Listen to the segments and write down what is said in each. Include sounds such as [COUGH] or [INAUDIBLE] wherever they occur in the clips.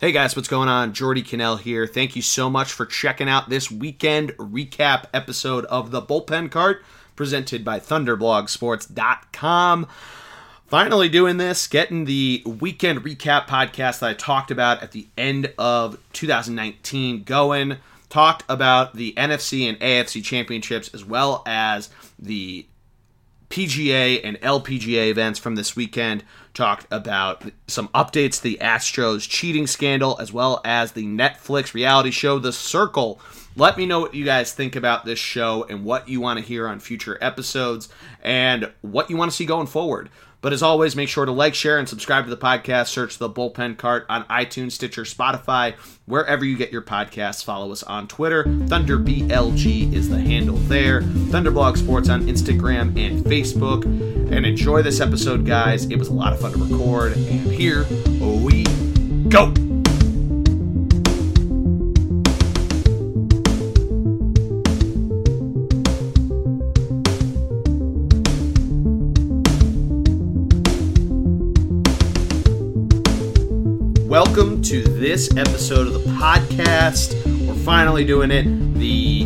Hey guys, what's going on? Geordie Connell here. Thank you so much for checking out this weekend recap episode of the Bullpen Cart presented by ThunderblogSports.com. Finally doing this, getting the weekend recap podcast that I talked about at the end of 2019 going. Talked about the NFC and AFC championships as well as the PGA and LPGA events from this weekend. Talked about some updates to the Astros cheating scandal as well as the Netflix reality show The Circle. Let me know what you guys think about this show and what you want to hear on future episodes and what you want to see going forward. But as always, make sure to like, share, and subscribe to the podcast. Search the Bullpen Cart on iTunes, Stitcher, Spotify, wherever you get your podcasts. Follow us on Twitter. ThunderBLG is the handle there. Thunderblog Sports on Instagram and Facebook. And enjoy this episode, guys. It was a lot of fun to record. And here we go. To this episode of the podcast. We're finally doing it. The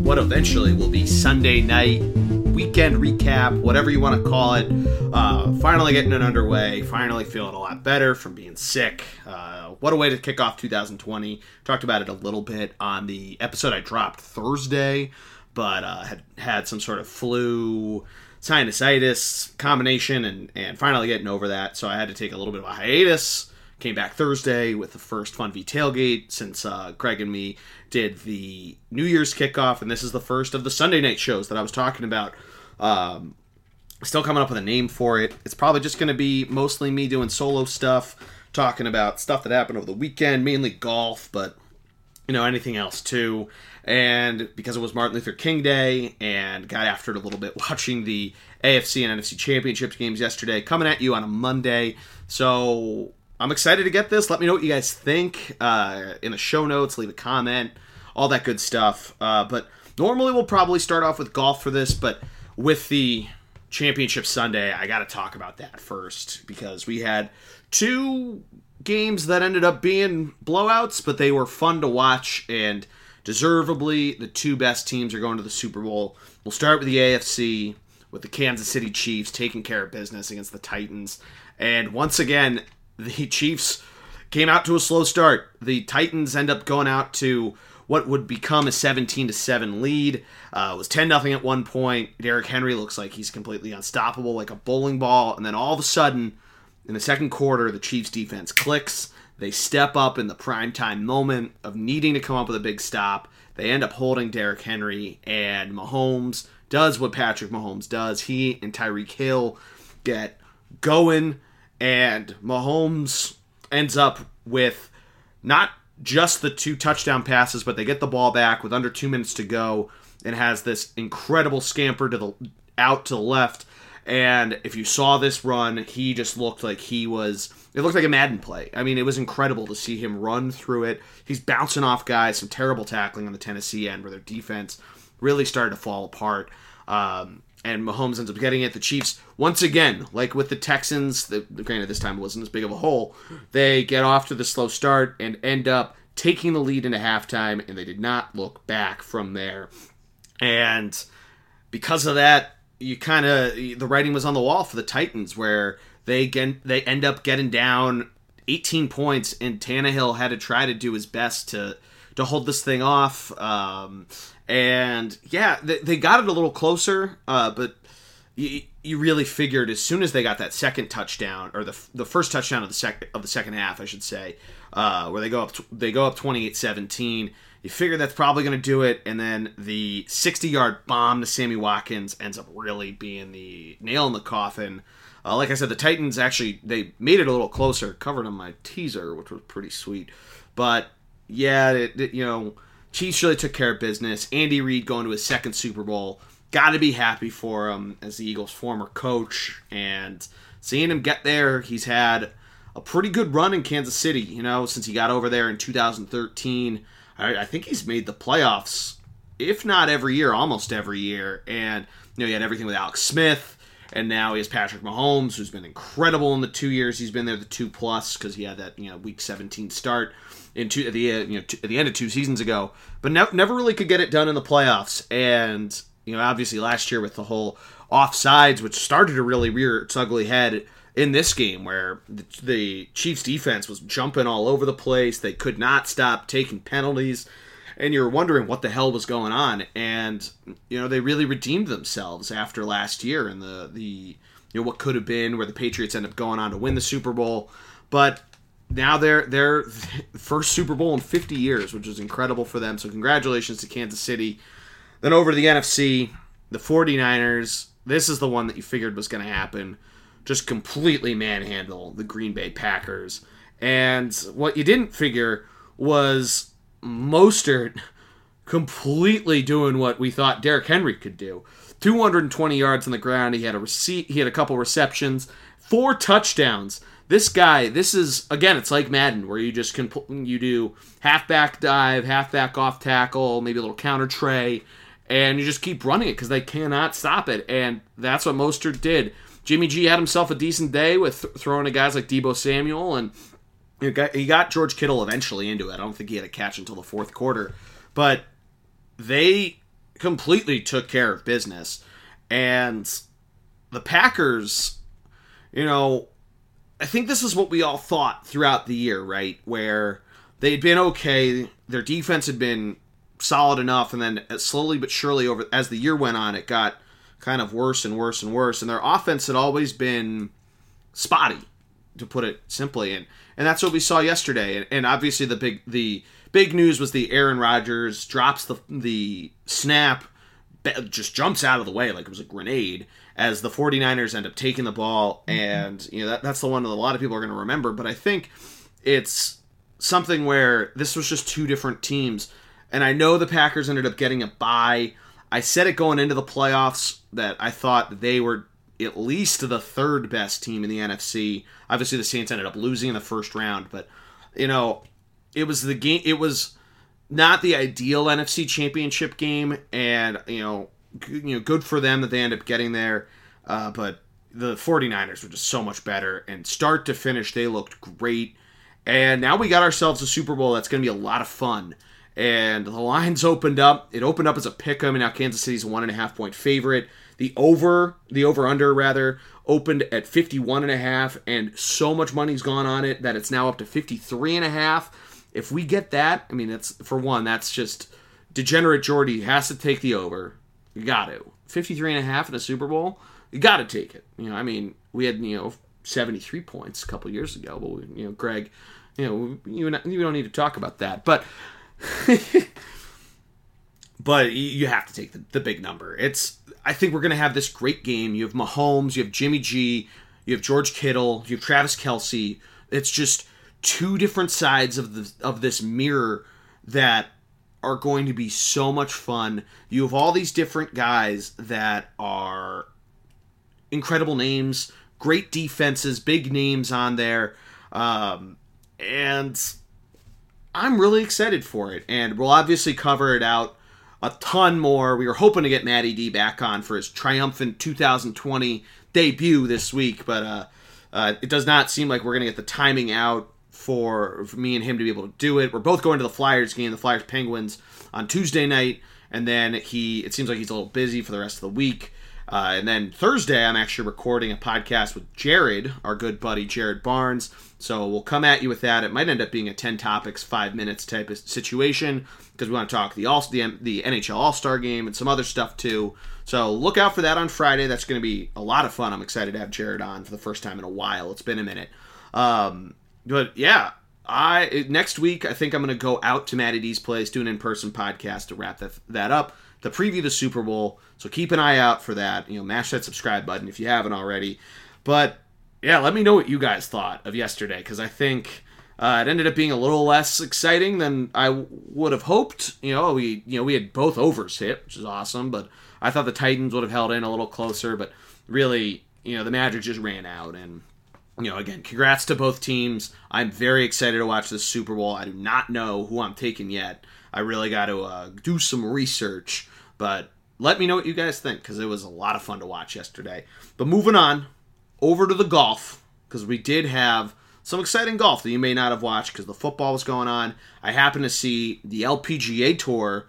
what eventually will be Sunday night weekend recap, whatever you want to call it. Uh, finally getting it underway. Finally feeling a lot better from being sick. Uh, what a way to kick off 2020. Talked about it a little bit on the episode I dropped Thursday, but uh, had had some sort of flu sinusitis combination and, and finally getting over that. So I had to take a little bit of a hiatus. Came back Thursday with the first Fun V tailgate since uh, Craig and me did the New Year's kickoff, and this is the first of the Sunday night shows that I was talking about. Um, still coming up with a name for it. It's probably just going to be mostly me doing solo stuff, talking about stuff that happened over the weekend, mainly golf, but you know anything else too. And because it was Martin Luther King Day, and got after it a little bit [LAUGHS] watching the AFC and NFC Championships games yesterday, coming at you on a Monday. So I'm excited to get this. Let me know what you guys think uh, in the show notes. Leave a comment, all that good stuff. Uh, but normally we'll probably start off with golf for this, but with the championship Sunday, I got to talk about that first because we had two games that ended up being blowouts, but they were fun to watch and deservedly the two best teams are going to the Super Bowl. We'll start with the AFC with the Kansas City Chiefs taking care of business against the Titans. And once again, the Chiefs came out to a slow start. The Titans end up going out to what would become a 17 to 7 lead. Uh, it was 10 nothing at one point. Derrick Henry looks like he's completely unstoppable, like a bowling ball. And then all of a sudden, in the second quarter, the Chiefs defense clicks. They step up in the prime time moment of needing to come up with a big stop. They end up holding Derrick Henry, and Mahomes does what Patrick Mahomes does. He and Tyreek Hill get going and Mahomes ends up with not just the two touchdown passes, but they get the ball back with under two minutes to go and has this incredible scamper to the out to the left. And if you saw this run, he just looked like he was. It looked like a Madden play. I mean, it was incredible to see him run through it. He's bouncing off guys. Some terrible tackling on the Tennessee end, where their defense really started to fall apart. Um, and Mahomes ends up getting it. The Chiefs, once again, like with the Texans, the, granted this time wasn't as big of a hole, they get off to the slow start and end up taking the lead into halftime, and they did not look back from there. And because of that, you kind of the writing was on the wall for the Titans, where they get they end up getting down 18 points, and Tannehill had to try to do his best to to hold this thing off. Um, and yeah, they, they got it a little closer, uh, but you, you really figured as soon as they got that second touchdown or the, the first touchdown of the second of the second half, I should say, uh, where they go up they go up 28-17. You figure that's probably going to do it, and then the 60 yard bomb to Sammy Watkins ends up really being the nail in the coffin. Uh, like I said, the Titans actually they made it a little closer, covered on my teaser, which was pretty sweet. But yeah, it, it, you know Chiefs really took care of business. Andy Reid going to his second Super Bowl. Got to be happy for him as the Eagles' former coach. And seeing him get there, he's had a pretty good run in Kansas City, you know, since he got over there in 2013. I, I think he's made the playoffs, if not every year, almost every year. And, you know, he had everything with Alex Smith. and now he has Patrick Mahomes, who's been incredible in the two years he's been there, the two plus, because he had that you know Week 17 start in two, at the you know two, at the end of two seasons ago, but ne- never really could get it done in the playoffs. And you know, obviously last year with the whole offsides, which started to really rear its ugly head in this game, where the, the Chiefs' defense was jumping all over the place, they could not stop taking penalties and you're wondering what the hell was going on. And you know they really redeemed themselves after last year and the the you know what could have been where the Patriots end up going on to win the Super Bowl, but now they're they're [LAUGHS] first Super Bowl in 50 years, which is incredible for them. So congratulations to Kansas City. Then over to the NFC, the 49ers. This is the one that you figured was going to happen. Just completely manhandle the Green Bay Packers. And what you didn't figure was Mostert [LAUGHS] completely doing what we thought Derrick Henry could do. 220 yards on the ground. He had a receipt. He had a couple receptions, four touchdowns. This guy, this is again, it's like Madden, where you just can you do halfback dive, halfback off tackle, maybe a little counter trey, and you just keep running it because they cannot stop it. And that's what Mostert did. Jimmy G had himself a decent day with th- throwing to guys like Deebo Samuel and he got, he got George Kittle eventually into it. I don't think he had a catch until the fourth quarter, but they completely took care of business. And the Packers, you know, I think this is what we all thought throughout the year, right? Where they'd been okay, their defense had been solid enough, and then slowly but surely over as the year went on, it got kind of worse and worse and worse. And their offense had always been spotty, to put it simply. And and that's what we saw yesterday. And, and obviously the big the big news was the Aaron Rodgers drops the the snap, just jumps out of the way like it was a grenade as the 49ers end up taking the ball and you know that, that's the one that a lot of people are going to remember but i think it's something where this was just two different teams and i know the packers ended up getting a bye. I said it going into the playoffs that i thought they were at least the third best team in the nfc obviously the saints ended up losing in the first round but you know it was the game it was not the ideal nfc championship game and you know you know, good for them that they end up getting there. Uh, but the 49ers were just so much better. And start to finish, they looked great. And now we got ourselves a Super Bowl that's going to be a lot of fun. And the lines opened up. It opened up as a pick 'em, and now Kansas City's a one and a half point favorite. The over, the over under rather, opened at 51 and a half, and so much money's gone on it that it's now up to 53 and a half. If we get that, I mean, it's for one, that's just degenerate Geordie has to take the over. You got to. 53 and a half in a Super Bowl, you got to take it. You know, I mean, we had, you know, 73 points a couple years ago, but, we, you know, Greg, you know, you, you don't need to talk about that. But, [LAUGHS] but you have to take the, the big number. It's, I think we're going to have this great game. You have Mahomes, you have Jimmy G, you have George Kittle, you have Travis Kelce. It's just two different sides of the of this mirror that are going to be so much fun. You have all these different guys that are incredible names, great defenses, big names on there. Um, and I'm really excited for it. And we'll obviously cover it out a ton more. We were hoping to get Matty D back on for his triumphant 2020 debut this week, but uh, uh, it does not seem like we're going to get the timing out for, me and him to be able to do it. We're both going to the Flyers game, the Flyers Penguins, on Tuesday night, and then he. It seems like he's a little busy for the rest of the week. Uh, and then Thursday, I'm actually recording a podcast with Jared, our good buddy Jared Barnes. So we'll come at you with that. It might end up being a 10 topics, five minutes type of situation because we want to talk the all the, the NHL All Star game and some other stuff too. So look out for that on Friday. That's going to be a lot of fun. I'm excited to have Jared on for the first time in a while. It's been a minute. Um, but yeah, I next week I think I'm going to go out to Matty D's place, do an in-person podcast to wrap that that up, to preview the Super Bowl. So keep an eye out for that. You know, mash that subscribe button if you haven't already. But yeah, let me know what you guys thought of yesterday because I think uh, it ended up being a little less exciting than I w- would have hoped. You know, we you know we had both overs hit, which is awesome, but I thought the Titans would have held in a little closer. But really, you know, the Magic just ran out and you know, again, congrats to both teams. I'm very excited to watch this Super Bowl. I do not know who I'm taking yet. I really got to uh, do some research, but let me know what you guys think because it was a lot of fun to watch yesterday. But moving on over to the golf because we did have some exciting golf that you may not have watched because the football was going on. I happened to see the LPGA Tour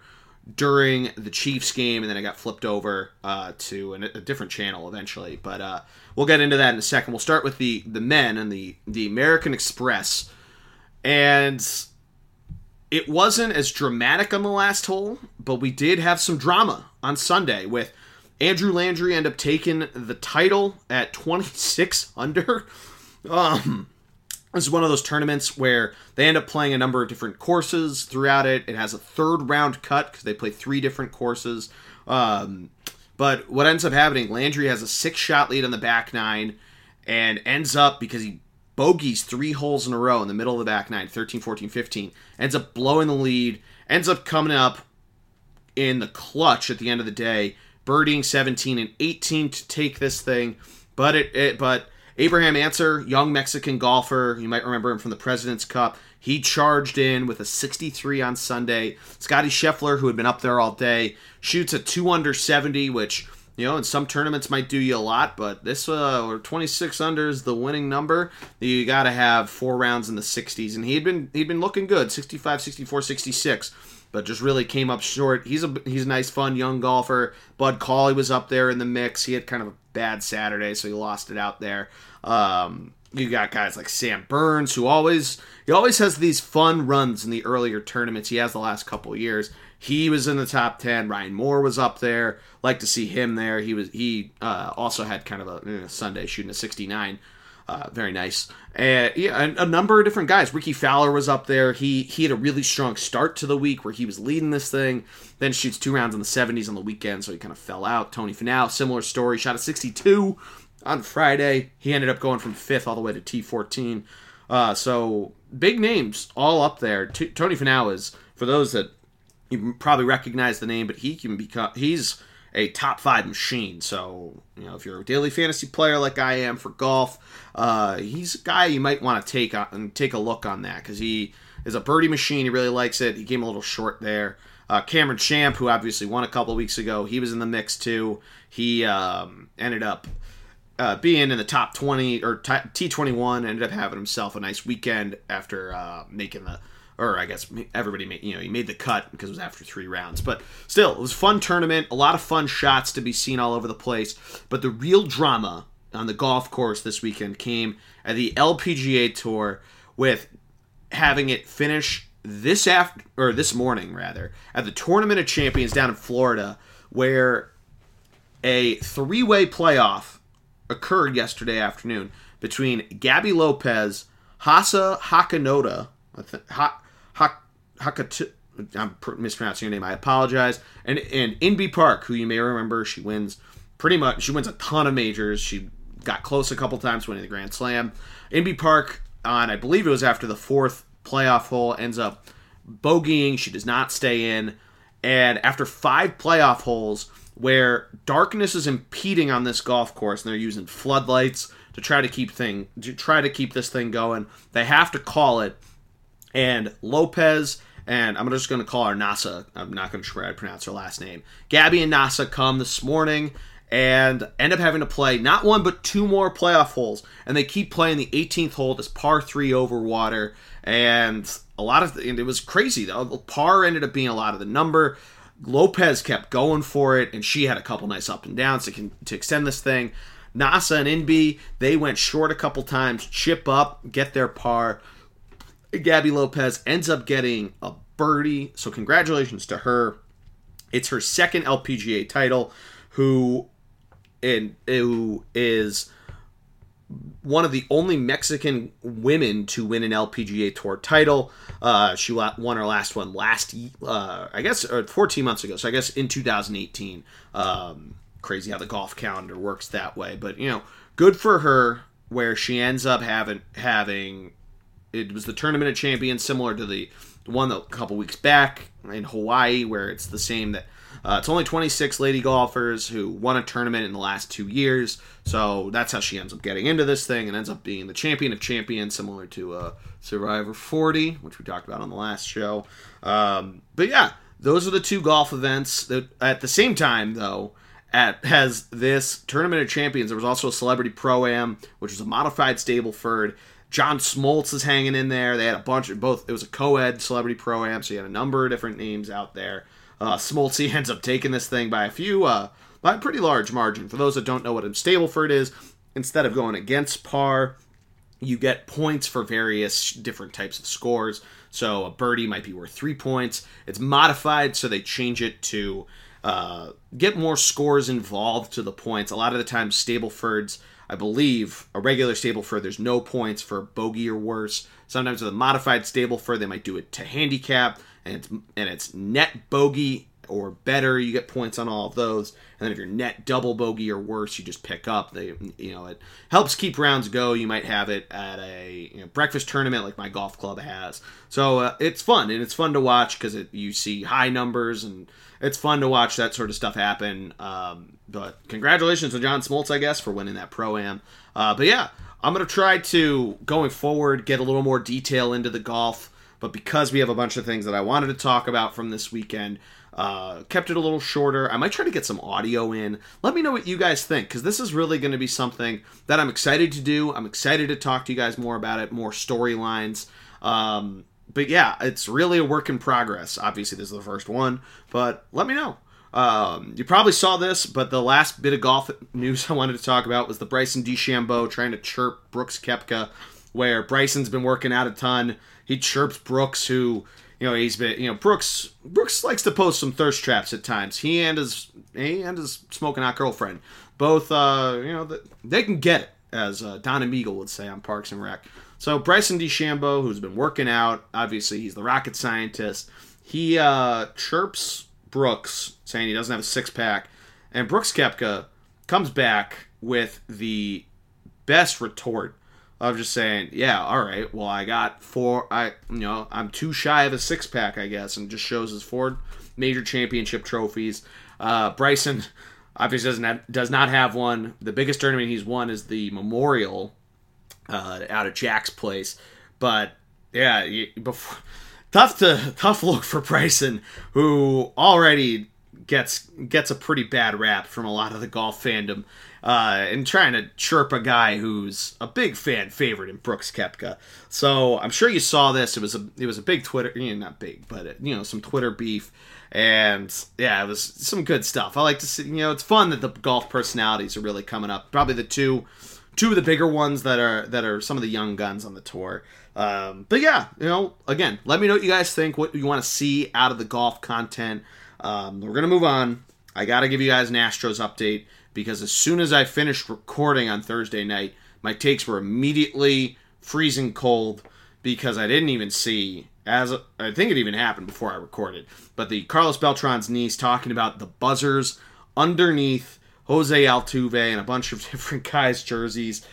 during the Chiefs game, and then I got flipped over uh, to a, a, different channel eventually. But uh, we'll get into that in a second. We'll start with the the men and the the American Express, and it wasn't as dramatic on the last hole, but we did have some drama on Sunday with Andrew Landry end up taking the title at 26 under. [LAUGHS] Um, this is one of those tournaments where they end up playing a number of different courses throughout it. It has a third round cut because they play three different courses. Um, but what ends up happening, Landry has a six shot lead on the back nine and ends up because he bogeys three holes in a row in the middle of the back nine 13, 14, 15, ends up blowing the lead, ends up coming up in the clutch at the end of the day, birdieing 17 and 18 to take this thing. But it, it but Abraham Ancer, young Mexican golfer, you might remember him from the President's Cup. He charged in with a 63 on Sunday. Scottie Scheffler, who had been up there all day, shoots a 2 under 70, which, you know, in some tournaments might do you a lot, but this uh, 26 under is the winning number. You got to have four rounds in the 60s, and he'd been he'd been looking good, 65, 64, 66 but just really came up short. He's a he's a nice, fun young golfer. Bud Cauley was up there in the mix. He had kind of a bad Saturday, so he lost it out there. Um, you got guys like Sam Burns, who always he always has these fun runs in the earlier tournaments. He has the last couple years. He was in the top ten. Ryan Moore was up there. Like to see him there. He was he uh, also had kind of a Sunday shooting a sixty nine. Uh, very nice. And yeah, a, a, number of different guys. Rickie Fowler was up there. He he had a really strong start to the week where he was leading this thing. Then shoots two rounds in the 70s on the weekend, so he kind of fell out. Tony Finau, similar story, shot a 62 on Friday. He ended up going from fifth all the way to T14. Uh, so big names all up there. T- Tony Finau is for those that you probably recognize the name, but he can become he's a top five machine. So you know if you're a daily fantasy player like I am for golf, uh, he's a guy you might want to take on, take a look on that because he is a birdie machine. He really likes it. He came a little short there. Uh, Cameron Champ, who obviously won a couple weeks ago, he was in the mix too. He um, ended up uh, being in the top 20 or T21 ended up having himself a nice weekend after uh, making the or I guess everybody made you know he made the cut because it was after three rounds. But still, it was a fun tournament, a lot of fun shots to be seen all over the place. But the real drama on the golf course this weekend came at the LPGA Tour with having it finish this after or this morning rather at the Tournament of Champions down in Florida, where a three-way playoff occurred yesterday afternoon between Gaby Lopez, Hasa Hakanota, ha, ha, Hakatu, I'm mispronouncing your name. I apologize. And and Inbee Park, who you may remember, she wins pretty much. She wins a ton of majors. She got close a couple times winning the Grand Slam. Inbee Park on I believe it was after the fourth playoff hole ends up bogeying. She does not stay in, and after five playoff holes, where darkness is impeding on this golf course and they're using floodlights to try to keep thing to try to keep this thing going. They have to call it. And Lopez and I'm just going to call her Nasa. I'm not going to try to pronounce her last name. Gaby and Nasa come this morning and end up having to play not one but two more playoff holes, and they keep playing the 18th hole, this par three over water, and a lot of and it was crazy though. Par ended up being a lot of the number. Lopez kept going for it, and she had a couple nice up and downs to, to extend this thing. Nasa and Inbee, they went short a couple times, chip up, get their par. Gaby Lopez ends up getting a birdie, so congratulations to her. It's her second LPGA title, who, and who is one of the only Mexican women to win an LPGA Tour title. Uh, she won her last one last, uh, I guess, 14 months ago. So I guess in 2018. Um, crazy how the golf calendar works that way, but you know, good for her. Where she ends up having having it was the tournament of champions, similar to the one a couple weeks back in Hawaii, where it's the same that uh, it's only 26 lady golfers who won a tournament in the last two years, so that's how she ends up getting into this thing and ends up being the champion of champions, similar to uh, Survivor 40, which we talked about on the last show. Um, but yeah, those are the two golf events that at the same time though at has this tournament of champions there was also a celebrity pro am which was a modified stableford john smoltz is hanging in there they had a bunch of both it was a co-ed celebrity pro am so you had a number of different names out there uh, smoltz [LAUGHS] ends up taking this thing by a few uh, by a pretty large margin for those that don't know what a stableford is instead of going against par you get points for various different types of scores. So a birdie might be worth three points. It's modified, so they change it to uh, get more scores involved to the points. A lot of the times, Stablefords, I believe, a regular Stableford, there's no points for bogey or worse. Sometimes with a modified Stableford, they might do it to handicap, and it's and it's net bogey or better, you get points on all of those. And then if you're net double bogey or worse, you just pick up. They, you know, it helps keep rounds go. You might have it at a you know, breakfast tournament like my golf club has. So uh, it's fun and it's fun to watch because you see high numbers and it's fun to watch that sort of stuff happen. Um, but congratulations to John Smoltz, I guess, for winning that pro am. Uh, but yeah, I'm gonna try to going forward get a little more detail into the golf. But because we have a bunch of things that I wanted to talk about from this weekend, uh, kept it a little shorter. I might try to get some audio in. Let me know what you guys think because this is really going to be something that I'm excited to do. I'm excited to talk to you guys more about it, more storylines. Um, but yeah, it's really a work in progress. Obviously, this is the first one, but let me know. Um, you probably saw this, but the last bit of golf news [LAUGHS] I wanted to talk about was the Bryson DeChambeau trying to chirp Brooks Koepka, where Bryson's been working out a ton. He chirps Brooks, who you know he's been you know Brooks Brooks likes to post some thirst traps at times. He and his he and his smoking hot girlfriend both uh you know they can get it as uh, Donna Meagle would say on Parks and Rec. So Bryson DeChambeau, who's been working out, obviously he's the rocket scientist. He uh, chirps Brooks saying he doesn't have a six pack, and Brooks Koepka comes back with the best retort of just saying, yeah, all right, well, I got four, I, you know, I'm too shy of a six pack, I guess, and just shows his four major championship trophies. Uh, Bryson obviously doesn't have, does not have one. The biggest tournament he's won is the Memorial uh, out of Jack's place, but yeah, before, tough to tough look for Bryson, who already gets gets a pretty bad rap from a lot of the golf fandom uh, and trying to chirp a guy who's a big fan favorite in Brooks Koepka. So I'm sure you saw this. It was a it was a big Twitter, you know, not big, but you know, some Twitter beef, and yeah, it was some good stuff. I like to see, you know, it's fun that the golf personalities are really coming up. Probably the two two of the bigger ones that are that are some of the young guns on the tour. Um, but yeah, you know, again, let me know what you guys think. What you want to see out of the golf content. Um, we're gonna move on. I gotta give you guys an Astros update because as soon as I finished recording on Thursday night, my takes were immediately freezing cold because I didn't even see as I think it even happened before I recorded. But the Carlos Beltran's niece talking about the buzzers underneath Jose Altuve and a bunch of [LAUGHS] different guys' jerseys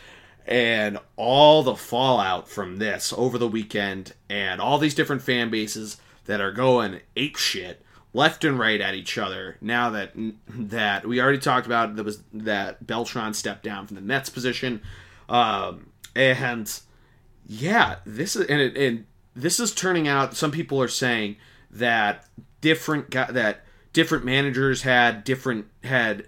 and all the fallout from this over the weekend and all these different fan bases that are going ape shit left and right at each other. Now that that we already talked about, that was that Beltran stepped down from the Mets position, um, and yeah, this is and, it, and this is turning out. Some people are saying that different that different managers had different had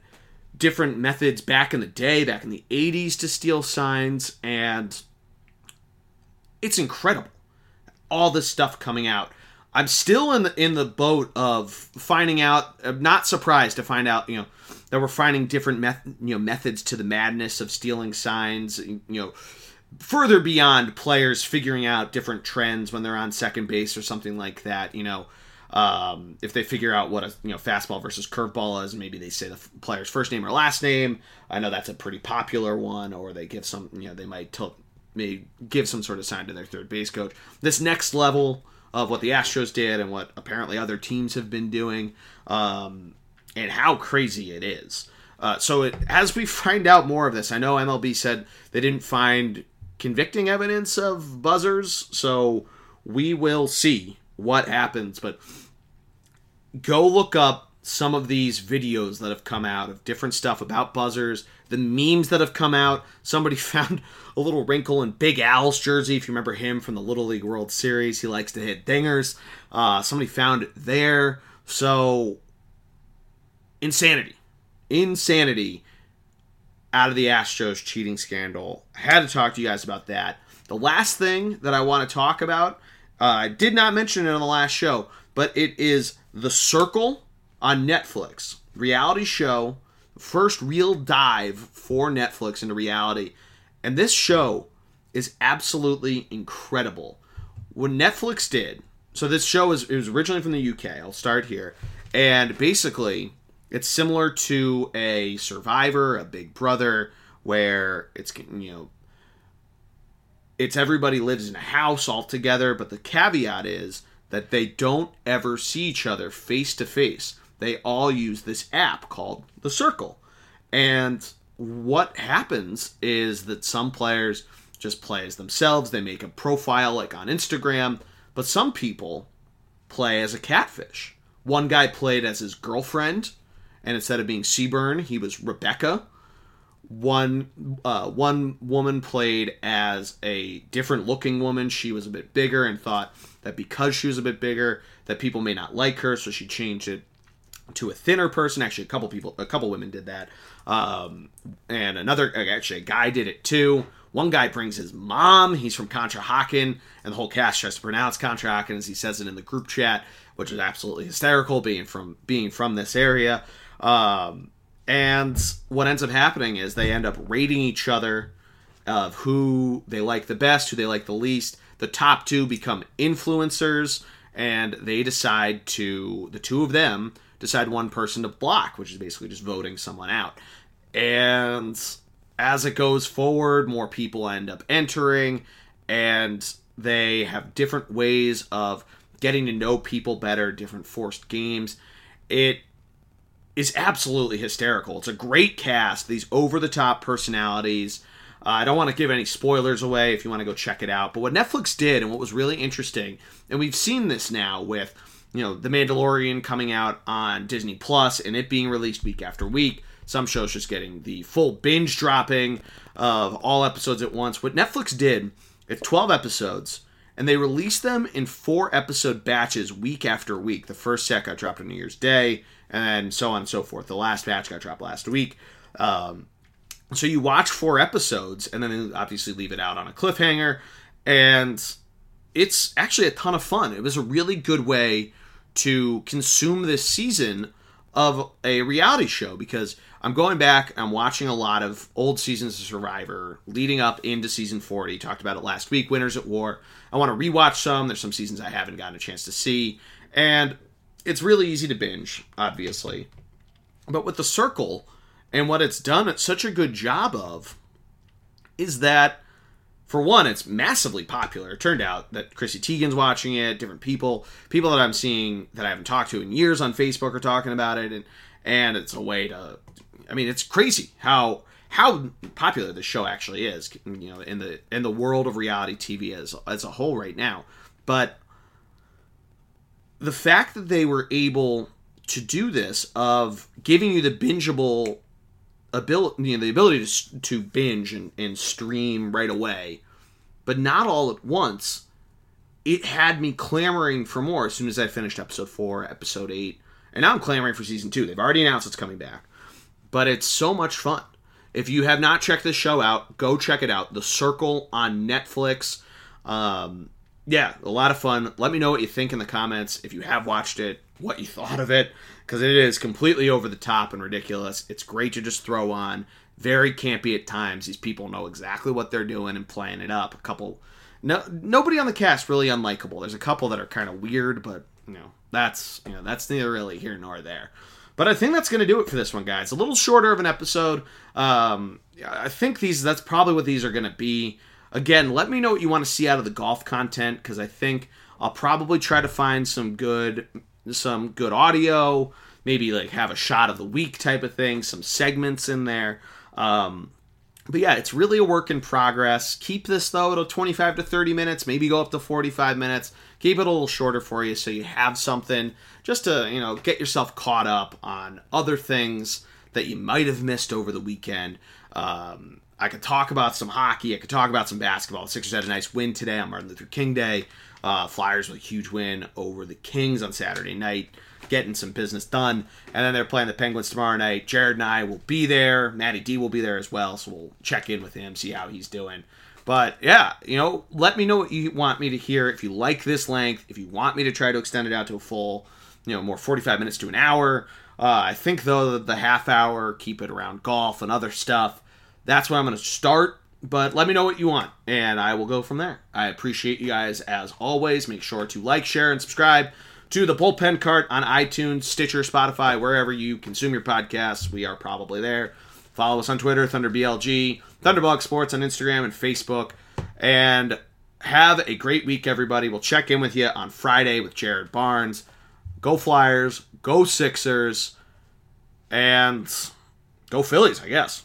different methods back in the day, back in the '80s, to steal signs, and it's incredible. All this stuff coming out I'm still in the in the boat of finding out. I'm not surprised to find out, you know, that we're finding different meth- you know methods to the madness of stealing signs. You know, further beyond players figuring out different trends when they're on second base or something like that. You know, um, if they figure out what a you know fastball versus curveball is, maybe they say the player's first name or last name. I know that's a pretty popular one, or they give some you know they might may give some sort of sign to their third base coach. This next level of what the Astros did and what apparently other teams have been doing, um, and how crazy it is. Uh, so it, as we [LAUGHS] find out more of this, I know MLB said they didn't find convicting evidence of buzzers, so we will see what happens. But go look up some of these videos that have come out of different stuff about buzzers, the memes that have come out. Somebody [LAUGHS] found a little wrinkle in Big Al's jersey. If you remember him from the Little League World Series, he likes to hit dingers. Uh, somebody found it there. So, insanity. Insanity out of the Astros cheating scandal. I had to talk to you guys about that. The last thing that I want to talk about, uh, I did not mention it on the last show, but it is The Circle on Netflix. Reality show, first real dive for Netflix into reality. And this show is absolutely incredible. What Netflix did, so this show is it was originally from the UK. I'll start here. And basically, it's similar to a Survivor, a Big Brother, where it's you know it's everybody lives in a house all together, but the caveat is that they don't ever see each other face to face. They all use this app called The Circle. And what happens is that some players just play as themselves, they make a profile like on Instagram, but some people play as a catfish. One guy played as his girlfriend, and instead of being Seaburn, he was Rebecca. One uh, one woman played as a different looking woman. She was a bit bigger and thought that because she was a bit bigger, that people may not like her, so she changed it to a thinner person. Actually, a couple people, a couple women did that, um, and another actually a guy did it too. One guy brings his mom. He's from Conshohocken, and the whole cast tries to pronounce Conshohocken as he says it in the group chat, which is absolutely hysterical, being from being from this area. Um, and what ends up happening is they end up rating each other of who they like the best, who they like the least. The top two become influencers, and they decide to the two of them decide one person to block, which is basically just voting someone out. And as it goes forward, more people end up entering, and they have different ways of getting to know people better, different forced games. It is absolutely hysterical. It's a great cast, these over the top personalities. Uh, I don't want to give any spoilers away if you want to go check it out. But what Netflix did and what was really interesting, and we've seen this now with, you know, The Mandalorian coming out on Disney Plus and it being released week after week. Some shows just getting the full binge dropping of all episodes at once. What Netflix did, it's 12 episodes, and they released them in four episode batches week after week. The first set got dropped on New Year's Day, and so on and so forth. The last batch got dropped last week. Um, so you watch four episodes, and then obviously leave it out on a cliffhanger, and it's actually a ton of fun. It was a really good way to consume this season of a reality show because I'm going back, I'm watching a lot of old seasons of Survivor leading up into season 40. Talked about it last week, Winners at War. I want to rewatch some. There's some seasons I haven't gotten a chance to see. And it's really easy to binge, obviously. But with The Circle and what it's done it's such a good job of is that for one, it's massively popular. It turned out that Chrissy Teigen's watching it, different people, people that I'm seeing that I haven't talked to in years on Facebook are talking about it, and and it's a way to, I mean, it's crazy how how popular the show actually is, you know, in the in the world of reality TV as as a whole right now. But the fact that they were able to do this of giving you the bingeable ability, you know, the ability to, to binge and, and stream right away, but not all at once, it had me clamoring for more as soon as I finished episode four, episode eight, and now I'm clamoring for season two. They've already announced it's coming back, but it's so much fun. If you have not checked this show out, go check it out. The Circle on Netflix. Um, yeah, a lot of fun. Let me know what you think in the comments. If you have watched it, what you thought of it, because it is completely over the top and ridiculous. It's great to just throw on. Very campy at times. These people know exactly what they're doing and playing it up. A couple, no, nobody on the cast really unlikable. There's a couple that are kind of weird, but you know that's you know that's neither really here nor there. But I think that's going to do it for this one, guys. A little shorter of an episode. Um, I think these that's probably what these are going to be. Again, let me know what you want to see out of the golf content because I think I'll probably try to find some good some good audio, maybe like have a shot of the week type of thing, some segments in there. Um, but yeah, it's really a work in progress. Keep this though to 25 to 30 minutes, maybe go up to 45 minutes. Keep it a little shorter for you so you have something just to, you know, get yourself caught up on other things that you might have missed over the weekend. Um, I could talk about some hockey. I could talk about some basketball. The Sixers had a nice win today on Martin Luther King Day. Uh, Flyers with a huge win over the Kings on Saturday night, getting some business done. And then they're playing the Penguins tomorrow night. Jared and I will be there. Matty D will be there as well, so we'll check in with him, see how he's doing. But yeah, you know, let me know what you want me to hear. If you like this length, if you want me to try to extend it out to a full, you know, more 45 minutes to an hour. Uh, I think though the half hour, keep it around golf and other stuff. That's where I'm going to start. But let me know what you want, and I will go from there. I appreciate you guys as always. Make sure to like, share, and subscribe to the Bullpen Cart on iTunes, Stitcher, Spotify, wherever you consume your podcasts. We are probably there. Follow us on Twitter, ThunderBLG, Thunderblog Sports on Instagram and Facebook. And have a great week, everybody. We'll check in with you on Friday with Jared Barnes. Go Flyers, go Sixers, and go Phillies, I guess.